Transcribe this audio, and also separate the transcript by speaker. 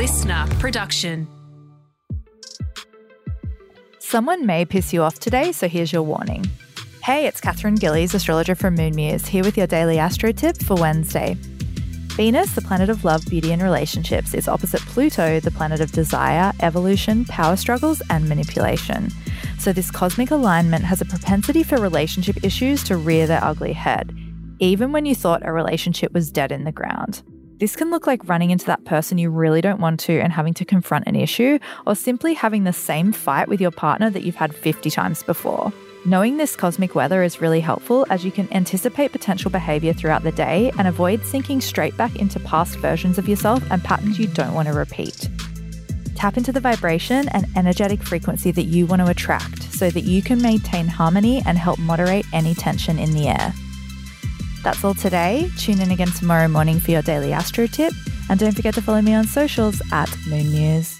Speaker 1: LiSTNR production.
Speaker 2: Someone may piss you off today, so here's your warning. Hey, it's Katherine Gillies, astrologer from Moon Muse, here with your daily astro tip for Wednesday. Venus, the planet of love, beauty, and relationships, is opposite Pluto, the planet of desire, evolution, power struggles, and manipulation. So, this cosmic alignment has a propensity for relationship issues to rear their ugly head, even when you thought a relationship was dead in the ground. This can look like running into that person you really don't want to and having to confront an issue, or simply having the same fight with your partner that you've had 50 times before. Knowing this cosmic weather is really helpful as you can anticipate potential behavior throughout the day and avoid sinking straight back into past versions of yourself and patterns you don't want to repeat. Tap into the vibration and energetic frequency that you want to attract so that you can maintain harmony and help moderate any tension in the air. That's all today. Tune in again tomorrow morning for your daily astro tip. And don't forget to follow me on socials at Moon Muse.